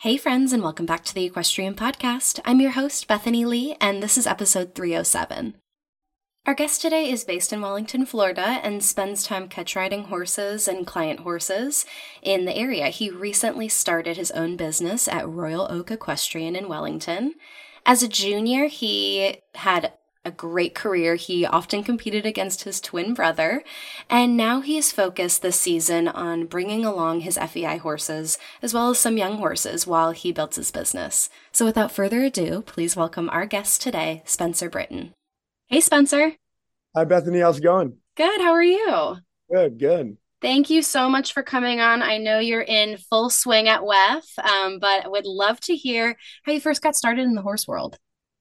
Hey, friends, and welcome back to the Equestrian Podcast. I'm your host, Bethany Lee, and this is episode 307. Our guest today is based in Wellington, Florida, and spends time catch riding horses and client horses in the area. He recently started his own business at Royal Oak Equestrian in Wellington. As a junior, he had a great career. He often competed against his twin brother, and now he is focused this season on bringing along his FEI horses as well as some young horses while he builds his business. So, without further ado, please welcome our guest today, Spencer Brittan. Hey, Spencer. Hi, Bethany. How's it going? Good. How are you? Good, good. Thank you so much for coming on. I know you're in full swing at WEF, um, but I would love to hear how you first got started in the horse world.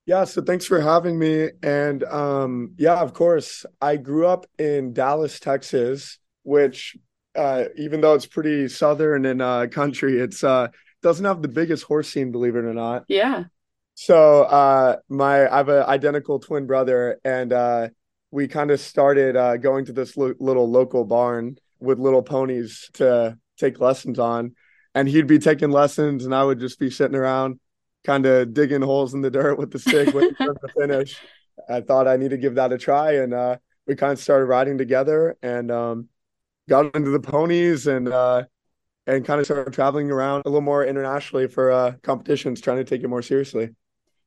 Yeah, so thanks for having me. And um, yeah, of course, I grew up in Dallas, Texas, which uh, even though it's pretty southern and uh, country, it's uh, doesn't have the biggest horse scene, believe it or not. Yeah. So uh, my I have an identical twin brother, and uh, we kind of started uh, going to this lo- little local barn with little ponies to take lessons on, and he'd be taking lessons, and I would just be sitting around kind of digging holes in the dirt with the stick with the finish. I thought I need to give that a try, and uh, we kind of started riding together and um, got into the ponies and uh, and kind of started traveling around a little more internationally for uh, competitions, trying to take it more seriously.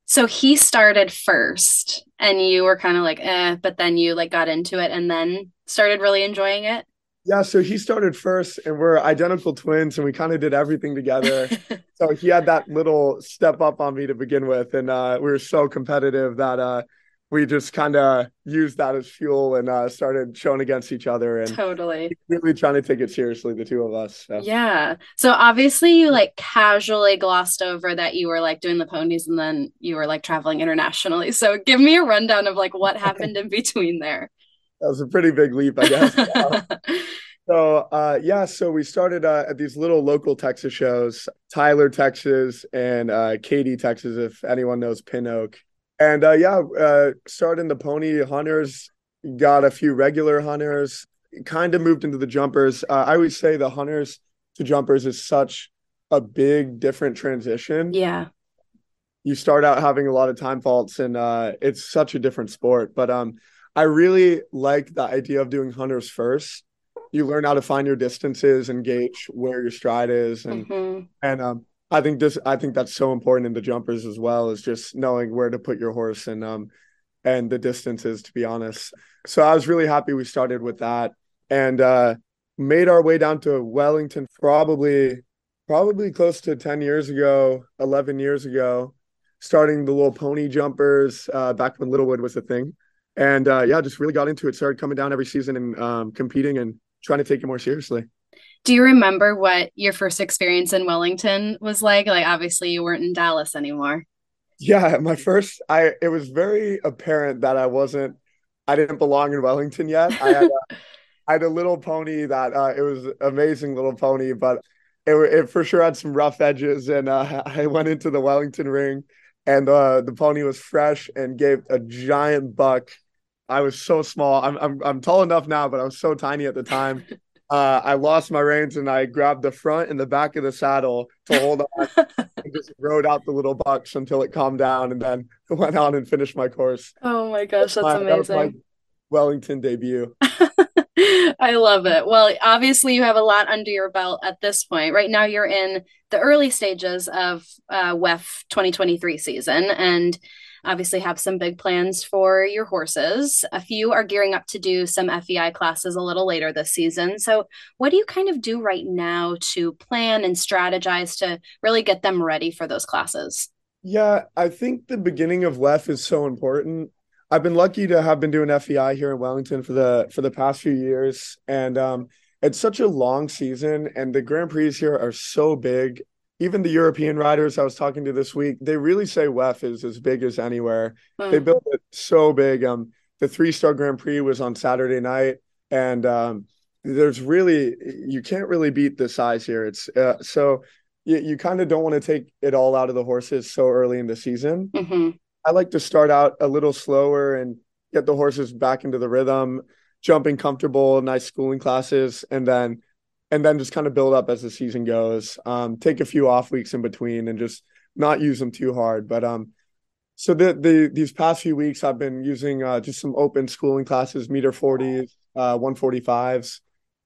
So he started first, and you were kind of like, eh, but then you like got into it, and then started really enjoying it. Yeah, so he started first, and we're identical twins, and we kind of did everything together. so he had that little step up on me to begin with, and uh, we were so competitive that uh, we just kind of used that as fuel and uh, started showing against each other and totally really trying to take it seriously, the two of us. So. Yeah. So obviously, you like casually glossed over that you were like doing the ponies, and then you were like traveling internationally. So give me a rundown of like what happened in between there that was a pretty big leap, I guess. so uh, yeah, so we started uh, at these little local Texas shows, Tyler, Texas, and uh, Katy, Texas, if anyone knows Pin Oak. And uh, yeah, uh, started in the pony hunters, got a few regular hunters, kind of moved into the jumpers. Uh, I always say the hunters to jumpers is such a big different transition. Yeah. You start out having a lot of time faults and uh, it's such a different sport. But um I really like the idea of doing hunters first. You learn how to find your distances and gauge where your stride is, and mm-hmm. and um, I think this I think that's so important in the jumpers as well is just knowing where to put your horse and um and the distances. To be honest, so I was really happy we started with that and uh, made our way down to Wellington probably probably close to ten years ago, eleven years ago, starting the little pony jumpers uh, back when Littlewood was a thing and uh, yeah, just really got into it. Started coming down every season and um, competing and trying to take it more seriously. Do you remember what your first experience in Wellington was like? Like, obviously, you weren't in Dallas anymore. Yeah, my first, I it was very apparent that I wasn't, I didn't belong in Wellington yet. I had, a, I had a little pony that uh, it was amazing little pony, but it, it for sure had some rough edges. And uh, I went into the Wellington ring, and uh, the pony was fresh and gave a giant buck I was so small. I'm I'm I'm tall enough now, but I was so tiny at the time. Uh, I lost my reins and I grabbed the front and the back of the saddle to hold on and just rode out the little bucks until it calmed down and then went on and finished my course. Oh my gosh, that's my, amazing. That Wellington debut. I love it. Well, obviously, you have a lot under your belt at this point. Right now, you're in the early stages of uh, WEF 2023 season, and obviously have some big plans for your horses. A few are gearing up to do some FEI classes a little later this season. So, what do you kind of do right now to plan and strategize to really get them ready for those classes? Yeah, I think the beginning of WEF is so important. I've been lucky to have been doing FEI here in Wellington for the for the past few years, and um, it's such a long season, and the Grand Prix here are so big even the European riders I was talking to this week, they really say WEF is as big as anywhere. Hmm. They built it so big. Um, the three star Grand Prix was on Saturday night, and um, there's really you can't really beat the size here. It's uh, so you, you kind of don't want to take it all out of the horses so early in the season. Mm-hmm. I like to start out a little slower and get the horses back into the rhythm, jumping comfortable, nice schooling classes, and then and then just kind of build up as the season goes. Um, take a few off weeks in between and just not use them too hard. But um, so the the these past few weeks I've been using uh, just some open schooling classes, meter forties, uh, one forty fives,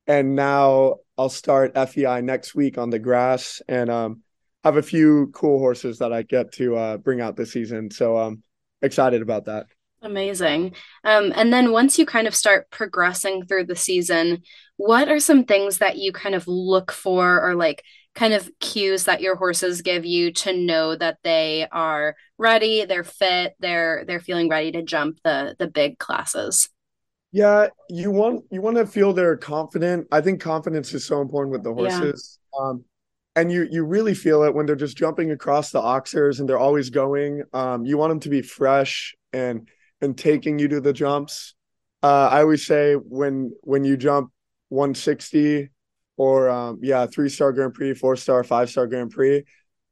and now I'll start FEI next week on the grass and um have a few cool horses that I get to uh, bring out this season. So I'm excited about that. Amazing. Um, and then once you kind of start progressing through the season, what are some things that you kind of look for or like kind of cues that your horses give you to know that they are ready, they're fit, they're they're feeling ready to jump the the big classes? Yeah, you want you want to feel they're confident. I think confidence is so important with the horses. Yeah. Um, and you you really feel it when they're just jumping across the oxers and they're always going. Um, you want them to be fresh and and taking you to the jumps. Uh, I always say when when you jump 160 or um, yeah, three star Grand Prix, four star, five star Grand Prix,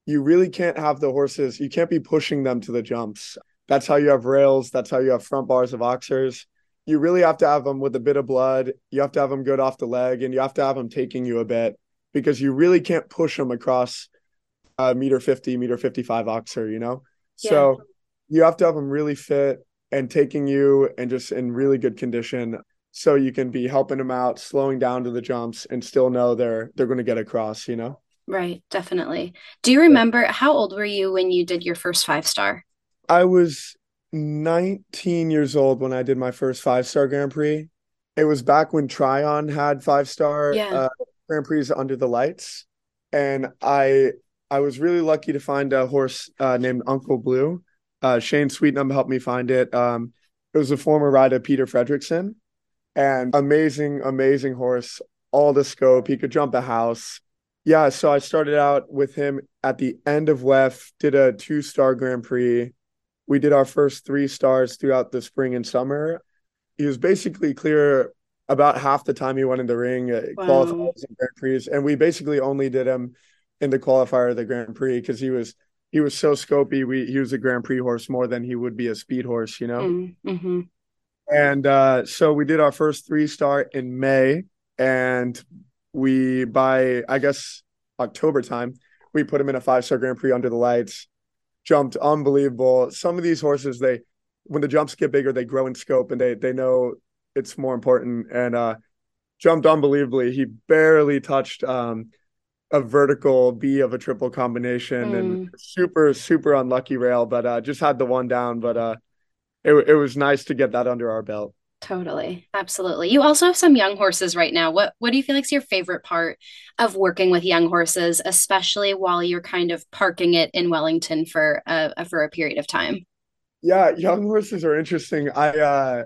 you really can't have the horses. You can't be pushing them to the jumps. That's how you have rails. That's how you have front bars of oxers. You really have to have them with a bit of blood. You have to have them good off the leg, and you have to have them taking you a bit because you really can't push them across a meter 50, meter 55 oxer, you know? Yeah. So you have to have them really fit and taking you and just in really good condition so you can be helping them out, slowing down to the jumps and still know they're they're going to get across, you know? Right, definitely. Do you remember yeah. how old were you when you did your first five star? I was 19 years old when I did my first five star Grand Prix. It was back when Tryon had five star yeah. uh, Grand Prix under the lights, and I I was really lucky to find a horse uh, named Uncle Blue. Uh, Shane Sweetnam helped me find it. Um, it was a former rider, Peter Fredrickson, and amazing, amazing horse. All the scope. He could jump a house. Yeah, so I started out with him at the end of WEF, did a two star Grand Prix. We did our first three stars throughout the spring and summer. He was basically clear about half the time he went in the ring, uh, wow. qualifiers and Grand Prix, and we basically only did him in the qualifier of the Grand Prix because he was he was so scopy. We he was a Grand Prix horse more than he would be a speed horse, you know. Mm, mm-hmm. And uh, so we did our first three star in May, and we by I guess October time we put him in a five star Grand Prix under the lights. Jumped unbelievable. Some of these horses they when the jumps get bigger they grow in scope and they they know it's more important and uh jumped unbelievably. He barely touched um a vertical B of a triple combination mm. and super super unlucky rail, but uh just had the one down. But uh it it was nice to get that under our belt. Totally. Absolutely. You also have some young horses right now. What what do you feel like is your favorite part of working with young horses, especially while you're kind of parking it in Wellington for a for a period of time? Yeah, young horses are interesting. I uh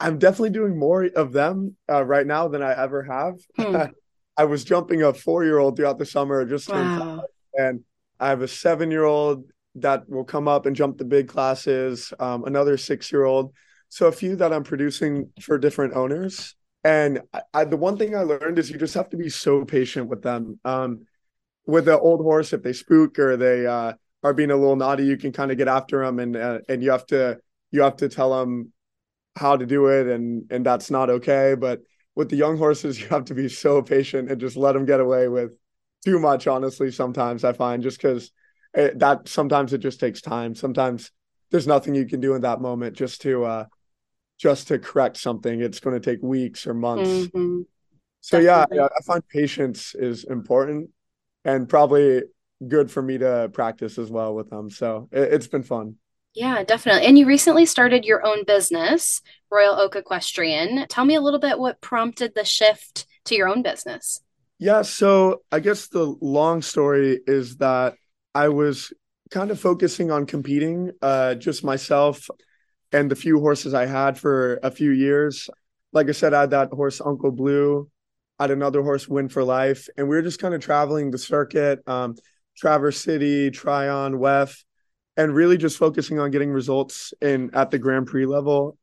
I'm definitely doing more of them uh, right now than I ever have. Hmm. I was jumping a four year old throughout the summer just wow. and I have a seven year old that will come up and jump the big classes, um, another six year old. So a few that I'm producing for different owners. And I, I, the one thing I learned is you just have to be so patient with them. Um, with the old horse, if they spook or they uh, are being a little naughty, you can kind of get after them, and uh, and you have to you have to tell them how to do it and and that's not okay but with the young horses you have to be so patient and just let them get away with too much honestly sometimes i find just because that sometimes it just takes time. Sometimes there's nothing you can do in that moment just to uh just to correct something. It's going to take weeks or months. Mm-hmm. so Definitely. yeah i find patience is important and probably good for me to practice as well with them. So it, it's been fun yeah, definitely. And you recently started your own business, Royal Oak Equestrian. Tell me a little bit what prompted the shift to your own business. Yeah, so I guess the long story is that I was kind of focusing on competing, uh, just myself and the few horses I had for a few years. Like I said, I had that horse, Uncle Blue. I had another horse, Win for Life. And we were just kind of traveling the circuit, um, Traverse City, Tryon, WEF and really just focusing on getting results in at the Grand Prix level.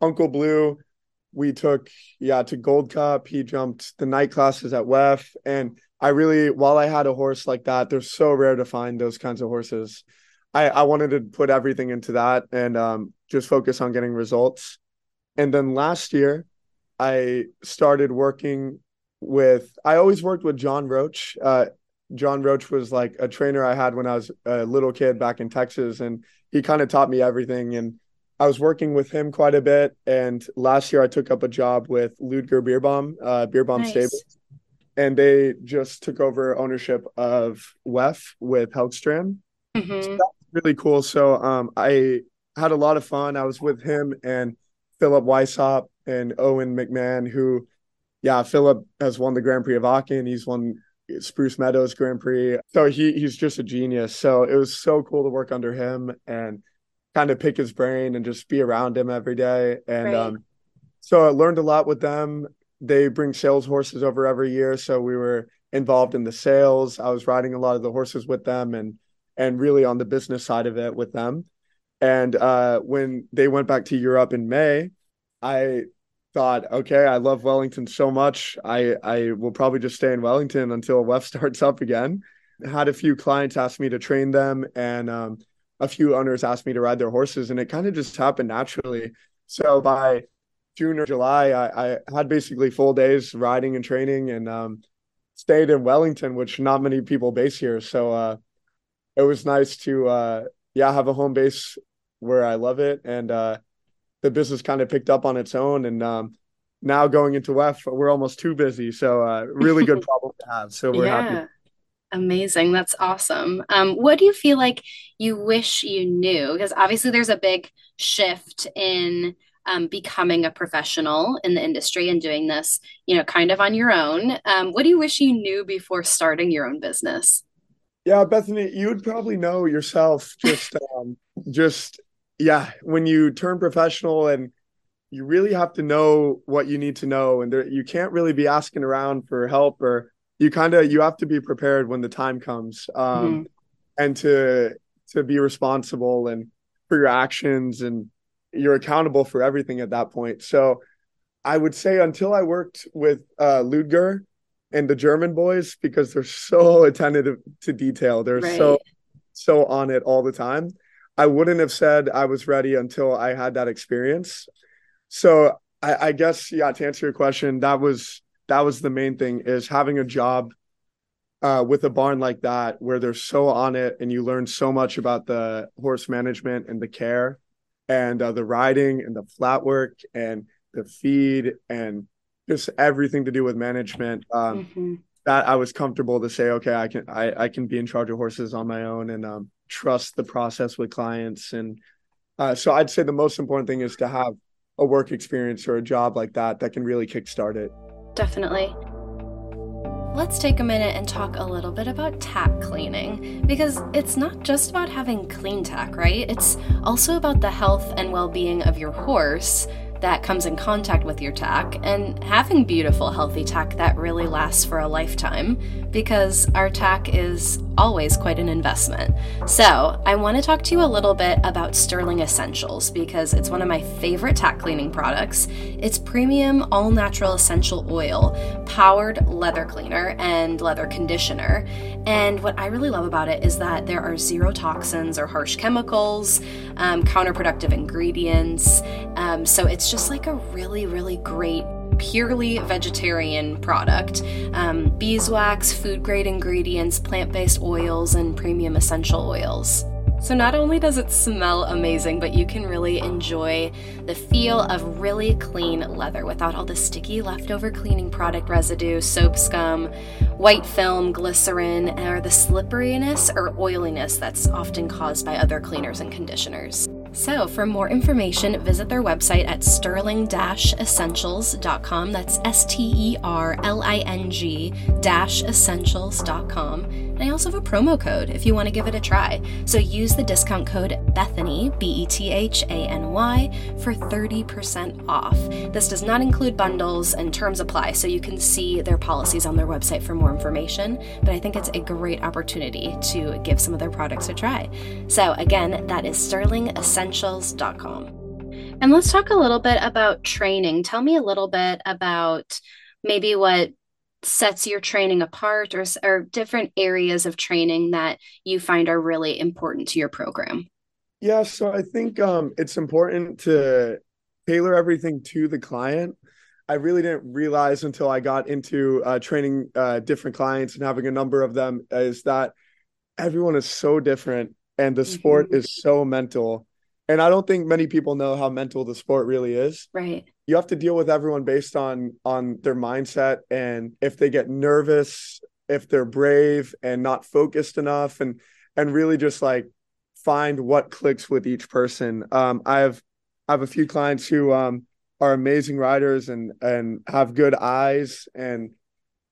Uncle Blue, we took yeah to Gold Cup. He jumped the night classes at WEF, and I really while I had a horse like that, they're so rare to find those kinds of horses. I I wanted to put everything into that and um, just focus on getting results. And then last year, I started working with. I always worked with John Roach. Uh, John Roach was like a trainer I had when I was a little kid back in Texas, and he kind of taught me everything. And I was working with him quite a bit. And last year, I took up a job with Ludger Beerbaum, uh, Beerbaum nice. Stable, and they just took over ownership of WEF with Helgstrand. Mm-hmm. So really cool. So um, I had a lot of fun. I was with him and Philip Weishaupt and Owen McMahon, who, yeah, Philip has won the Grand Prix of Aachen. He's won Spruce Meadows Grand Prix. So he he's just a genius. So it was so cool to work under him and kind of pick his brain and just be around him every day. And right. um, so I learned a lot with them. They bring sales horses over every year, so we were involved in the sales. I was riding a lot of the horses with them and and really on the business side of it with them. And uh, when they went back to Europe in May, I thought, okay, I love Wellington so much. I I will probably just stay in Wellington until WEF starts up again. Had a few clients ask me to train them, and um, a few owners asked me to ride their horses, and it kind of just happened naturally. So by June or July, I, I had basically full days riding and training, and um, stayed in Wellington, which not many people base here. So uh, it was nice to uh, yeah have a home base where I love it, and uh, the business kind of picked up on its own. And um, now going into WEF, we're almost too busy. So uh, really good problem to have. So we're yeah. happy. Amazing. That's awesome. Um, what do you feel like you wish you knew? Because obviously there's a big shift in um, becoming a professional in the industry and doing this, you know, kind of on your own. Um, what do you wish you knew before starting your own business? Yeah, Bethany, you would probably know yourself. Just, um, just yeah, when you turn professional and you really have to know what you need to know, and there, you can't really be asking around for help, or you kind of you have to be prepared when the time comes, um, mm-hmm. and to to be responsible and for your actions, and you're accountable for everything at that point. So, I would say until I worked with uh, Ludger and the German boys, because they're so attentive to detail, they're right. so so on it all the time I wouldn't have said I was ready until I had that experience. So I, I guess yeah, to answer your question, that was that was the main thing is having a job uh, with a barn like that where they're so on it and you learn so much about the horse management and the care and uh, the riding and the flat work and the feed and just everything to do with management um, mm-hmm. that i was comfortable to say okay i can I, I can be in charge of horses on my own and um, trust the process with clients. And uh, so I'd say the most important thing is to have a work experience or a job like that that can really kickstart it. Definitely. Let's take a minute and talk a little bit about tack cleaning because it's not just about having clean tack, right? It's also about the health and well being of your horse that comes in contact with your tack and having beautiful, healthy tack that really lasts for a lifetime because our tack is always quite an investment. So, I want to talk to you a little bit about Sterling Essentials because it's one of my favorite tack cleaning products. It's premium, all natural essential oil, powered leather cleaner, and leather conditioner. And what I really love about it is that there are zero toxins or harsh chemicals, um, counterproductive ingredients. Um, so, it's just like a really, really great purely vegetarian product. Um, beeswax, food grade ingredients, plant based oils, and premium essential oils. So, not only does it smell amazing, but you can really enjoy the feel of really clean leather without all the sticky leftover cleaning product residue, soap scum, white film, glycerin, or the slipperiness or oiliness that's often caused by other cleaners and conditioners. So, for more information, visit their website at sterling essentials.com. That's S T E R L I N G essentials.com And I also have a promo code if you want to give it a try. So use the discount code Bethany, B E T H A N Y, for 30% off. This does not include bundles and terms apply, so you can see their policies on their website for more information. But I think it's a great opportunity to give some of their products a try. So again, that is sterlingessentials.com. And let's talk a little bit about training. Tell me a little bit about maybe what sets your training apart or, or different areas of training that you find are really important to your program. Yeah, so I think um, it's important to tailor everything to the client. I really didn't realize until I got into uh, training uh, different clients and having a number of them is that everyone is so different and the sport mm-hmm. is so mental and I don't think many people know how mental the sport really is. Right. You have to deal with everyone based on on their mindset and if they get nervous, if they're brave and not focused enough and and really just like find what clicks with each person. Um I have I have a few clients who um are amazing riders and and have good eyes and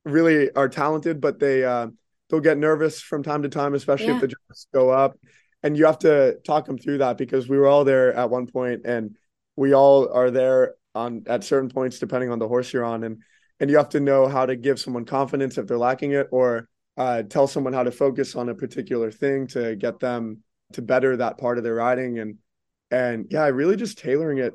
really are talented, but they uh, they'll get nervous from time to time, especially yeah. if the jumps go up and you have to talk them through that because we were all there at one point and we all are there on at certain points depending on the horse you're on. And and you have to know how to give someone confidence if they're lacking it or uh, tell someone how to focus on a particular thing to get them to better that part of their riding. And and yeah really just tailoring it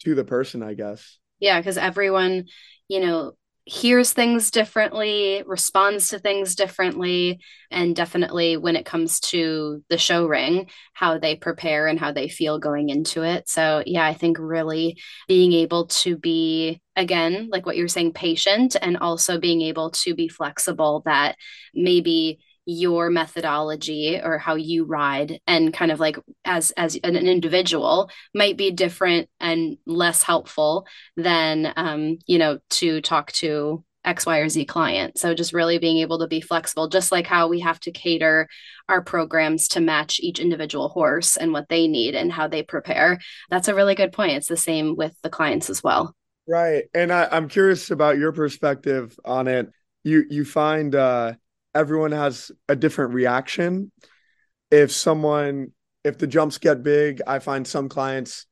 to the person i guess. Yeah because everyone you know hears things differently, responds to things differently, and definitely when it comes to the show ring, how they prepare and how they feel going into it. So, yeah, I think really being able to be, again, like what you're saying, patient and also being able to be flexible that maybe your methodology or how you ride and kind of like as as an, individual might be different and less helpful than um you know to talk to X, Y, or Z client. So just really being able to be flexible, just like how we have to cater our programs to match each individual horse and what they need and how they prepare. That's a really good point. It's the same with the clients as well. Right. And I, I'm curious about your perspective on it. You you find uh everyone has a different reaction. If someone, if the jumps get big, I find some clients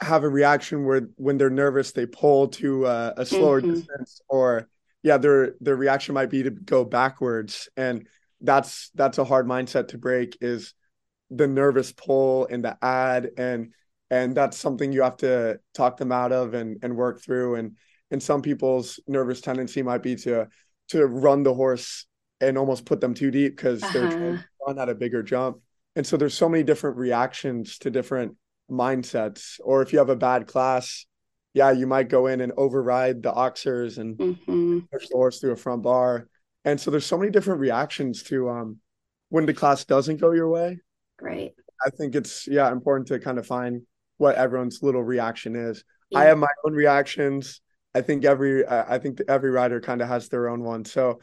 have a reaction where when they're nervous, they pull to a, a slower mm-hmm. distance, or yeah, their their reaction might be to go backwards, and that's that's a hard mindset to break. Is the nervous pull and the ad and and that's something you have to talk them out of and and work through and and some people's nervous tendency might be to to run the horse and almost put them too deep because uh-huh. they're trying to run at a bigger jump. And so there's so many different reactions to different mindsets. Or if you have a bad class, yeah, you might go in and override the oxers and mm-hmm. push the horse through a front bar. And so there's so many different reactions to um when the class doesn't go your way. Great. I think it's yeah important to kind of find what everyone's little reaction is. Yeah. I have my own reactions. I think every I think every rider kind of has their own one. So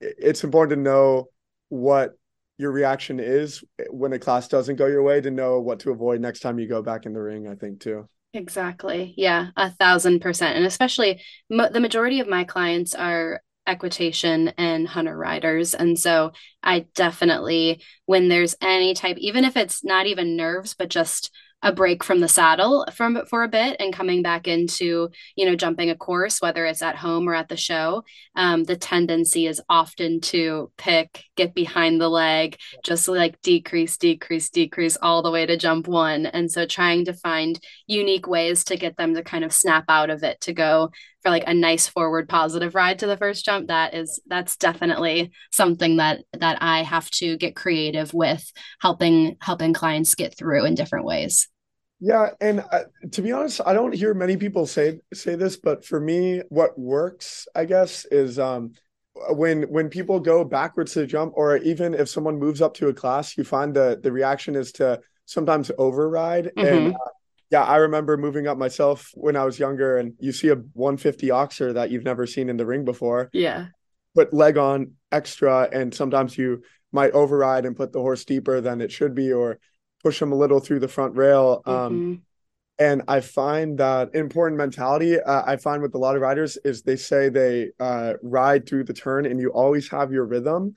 it's important to know what your reaction is when a class doesn't go your way to know what to avoid next time you go back in the ring i think too. Exactly. Yeah a thousand percent. And especially the majority of my clients are equitation and hunter riders. And so i definitely when there's any type even if it's not even nerves but just a break from the saddle from for a bit and coming back into you know jumping a course whether it's at home or at the show um, the tendency is often to pick get behind the leg just like decrease decrease decrease all the way to jump one. And so trying to find unique ways to get them to kind of snap out of it to go for like a nice forward positive ride to the first jump that is that's definitely something that that i have to get creative with helping helping clients get through in different ways yeah and uh, to be honest i don't hear many people say say this but for me what works i guess is um when when people go backwards to the jump or even if someone moves up to a class you find the the reaction is to sometimes override mm-hmm. and uh, yeah, I remember moving up myself when I was younger, and you see a 150 oxer that you've never seen in the ring before. Yeah. Put leg on extra, and sometimes you might override and put the horse deeper than it should be, or push them a little through the front rail. Um, mm-hmm. and I find that important mentality. Uh, I find with a lot of riders is they say they uh, ride through the turn, and you always have your rhythm.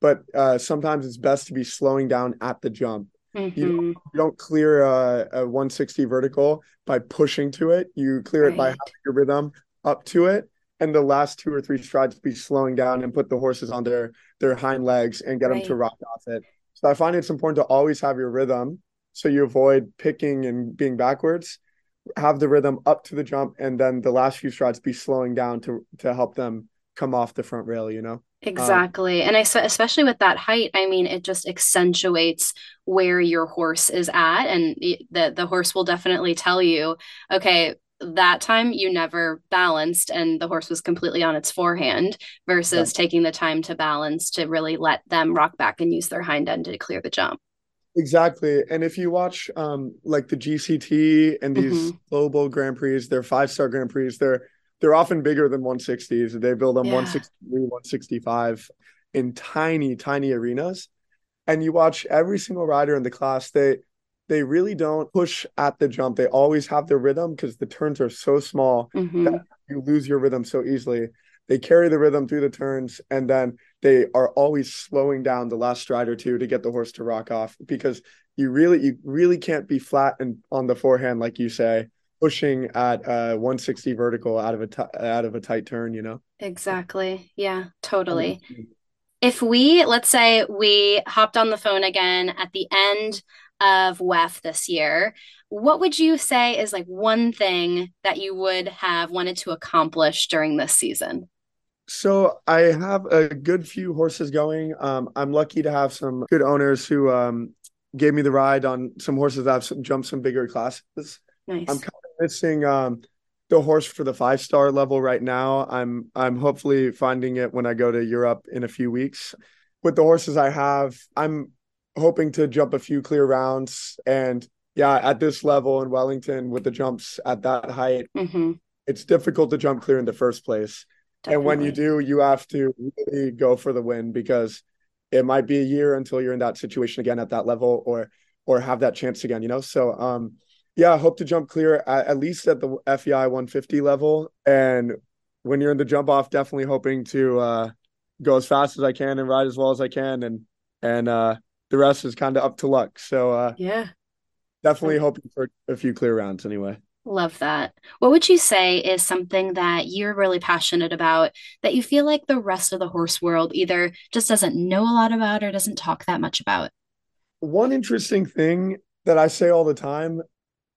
but uh, sometimes it's best to be slowing down at the jump. Mm-hmm. You, don't, you, don't, clear a, a, 160 vertical by pushing to it. You clear right. it by having your rhythm up to it, and the last two or three strides be slowing down and put the horses on their their hind legs and get right. them to rock off it. So I find it's important to always have your rhythm so you avoid picking and being backwards. Have the rhythm up to the jump, and then the last few strides be slowing down to to help them come off the front rail. You know. Um, Exactly. Um, and I especially with that height, I mean, it just accentuates where your horse is at and the the horse will definitely tell you, okay, that time you never balanced and the horse was completely on its forehand versus taking the time to balance to really let them rock back and use their hind end to clear the jump. Exactly. And if you watch um like the GCT and these mm-hmm. global Grand Prix, they're five star Grand Prix, they're they're often bigger than 160s. They build them yeah. 163, 165 in tiny, tiny arenas. And you watch every single rider in the class, they they really don't push at the jump. They always have their rhythm because the turns are so small mm-hmm. that you lose your rhythm so easily. They carry the rhythm through the turns and then they are always slowing down the last stride or two to get the horse to rock off because you really you really can't be flat and on the forehand like you say pushing at uh 160 vertical out of a t- out of a tight turn, you know. Exactly. Yeah, totally. If we let's say we hopped on the phone again at the end of WEF this year, what would you say is like one thing that you would have wanted to accomplish during this season? So I have a good few horses going. Um, I'm lucky to have some good owners who um, gave me the ride on some horses that have jumped some bigger classes. Nice. I'm kind missing um, the horse for the five star level right now. I'm I'm hopefully finding it when I go to Europe in a few weeks. With the horses I have, I'm hoping to jump a few clear rounds. And yeah, at this level in Wellington with the jumps at that height, mm-hmm. it's difficult to jump clear in the first place. Definitely. And when you do, you have to really go for the win because it might be a year until you're in that situation again at that level or or have that chance again, you know? So um yeah, I hope to jump clear at, at least at the FEI 150 level. And when you're in the jump off, definitely hoping to uh go as fast as I can and ride as well as I can and and uh the rest is kind of up to luck. So uh, yeah, definitely hoping for a few clear rounds anyway. Love that. What would you say is something that you're really passionate about that you feel like the rest of the horse world either just doesn't know a lot about or doesn't talk that much about? One interesting thing that I say all the time,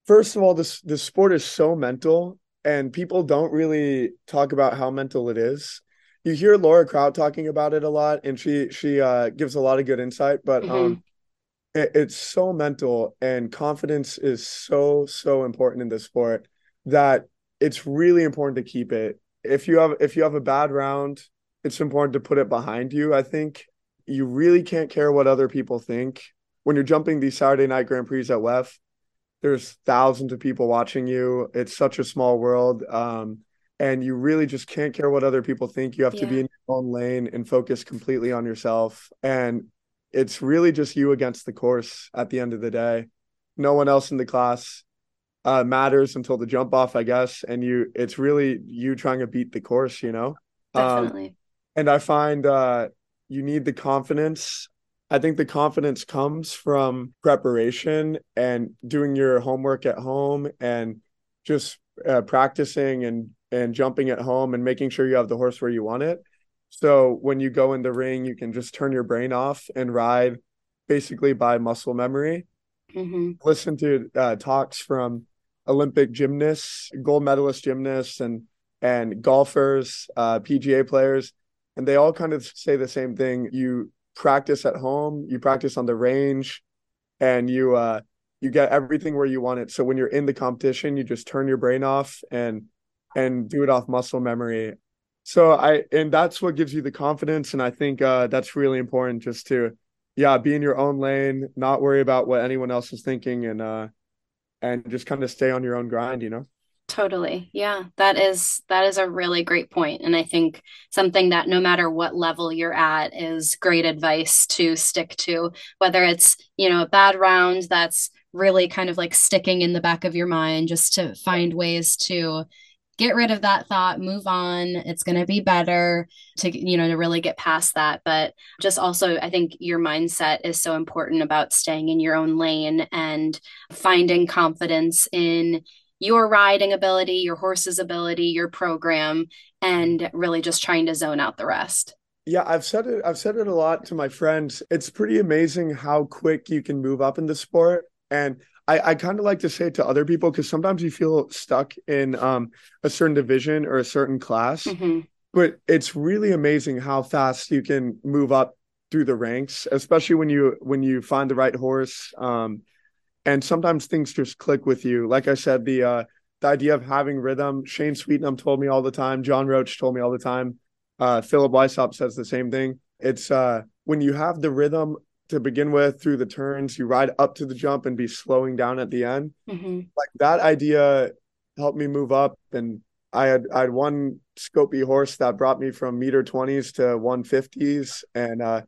first of all, this this sport is so mental and people don't really talk about how mental it is you hear Laura Kraut talking about it a lot, and she she uh, gives a lot of good insight. But mm-hmm. um, it, it's so mental, and confidence is so so important in this sport that it's really important to keep it. If you have if you have a bad round, it's important to put it behind you. I think you really can't care what other people think when you're jumping these Saturday night Grand Prix at WEF. There's thousands of people watching you. It's such a small world. Um, and you really just can't care what other people think. You have yeah. to be in your own lane and focus completely on yourself. And it's really just you against the course at the end of the day. No one else in the class uh, matters until the jump off, I guess. And you, it's really you trying to beat the course, you know? Um, Definitely. Um, and I find uh, you need the confidence. I think the confidence comes from preparation and doing your homework at home and just uh, practicing and and jumping at home and making sure you have the horse where you want it. So when you go in the ring, you can just turn your brain off and ride basically by muscle memory. Mm-hmm. Listen to uh, talks from Olympic gymnasts, gold medalist gymnasts, and and golfers, uh, PGA players, and they all kind of say the same thing. You practice at home, you practice on the range, and you uh, you get everything where you want it. So when you're in the competition, you just turn your brain off and and do it off muscle memory. So I and that's what gives you the confidence and I think uh that's really important just to yeah, be in your own lane, not worry about what anyone else is thinking and uh and just kind of stay on your own grind, you know. Totally. Yeah. That is that is a really great point and I think something that no matter what level you're at is great advice to stick to whether it's, you know, a bad round that's really kind of like sticking in the back of your mind just to find ways to get rid of that thought, move on. It's going to be better to, you know, to really get past that. But just also, I think your mindset is so important about staying in your own lane and finding confidence in your riding ability, your horse's ability, your program, and really just trying to zone out the rest. Yeah, I've said it. I've said it a lot to my friends. It's pretty amazing how quick you can move up in the sport. And I, I kind of like to say it to other people because sometimes you feel stuck in um, a certain division or a certain class. Mm-hmm. But it's really amazing how fast you can move up through the ranks, especially when you when you find the right horse. Um, and sometimes things just click with you. Like I said, the uh, the idea of having rhythm. Shane Sweetnam told me all the time. John Roach told me all the time. Uh, Philip Weishaupt says the same thing. It's uh, when you have the rhythm to begin with through the turns, you ride up to the jump and be slowing down at the end. Mm-hmm. Like that idea helped me move up. And I had I had one Scopy horse that brought me from meter twenties to one fifties, and uh,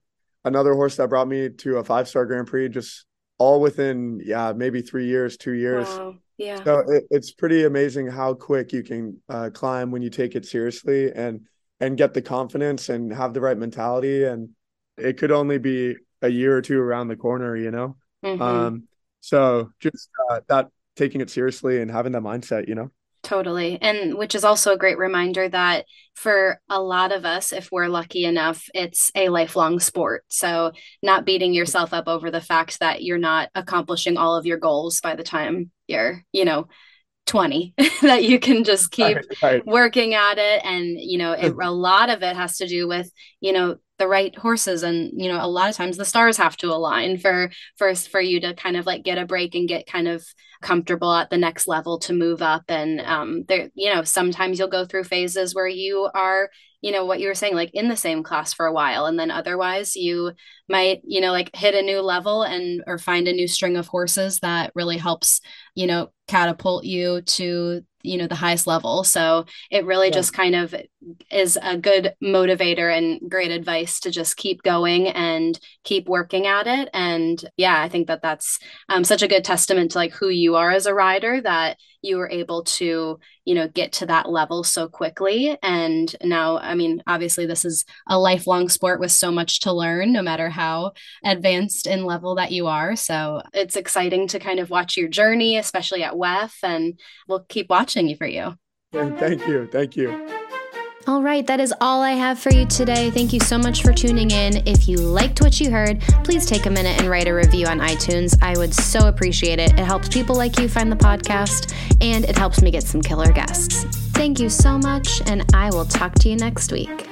another horse that brought me to a five star Grand Prix. Just all within yeah maybe three years, two years. Wow. Yeah. So it, it's pretty amazing how quick you can uh, climb when you take it seriously and and get the confidence and have the right mentality and it could only be a year or two around the corner you know mm-hmm. um so just uh, that taking it seriously and having that mindset you know totally. And which is also a great reminder that for a lot of us if we're lucky enough it's a lifelong sport. So not beating yourself up over the fact that you're not accomplishing all of your goals by the time you're you know 20 that you can just keep right, right. working at it. And you know it, a lot of it has to do with you know the right horses and you know a lot of times the stars have to align for first for you to kind of like get a break and get kind of comfortable at the next level to move up. And um there you know sometimes you'll go through phases where you are you know what you were saying like in the same class for a while. And then otherwise you might you know like hit a new level and or find a new string of horses that really helps you know catapult you to you know the highest level. So it really yeah. just kind of is a good motivator and great advice to just keep going and keep working at it. And yeah i think that that's um, such a good testament to like who you are as a rider that you were able to you know get to that level so quickly. And now i mean obviously this is a lifelong sport with so much to learn no matter how advanced in level that you are. So it's exciting to kind of watch your journey especially at WEF and we'll keep watching you for you thank you thank you all right, that is all I have for you today. Thank you so much for tuning in. If you liked what you heard, please take a minute and write a review on iTunes. I would so appreciate it. It helps people like you find the podcast and it helps me get some killer guests. Thank you so much, and I will talk to you next week.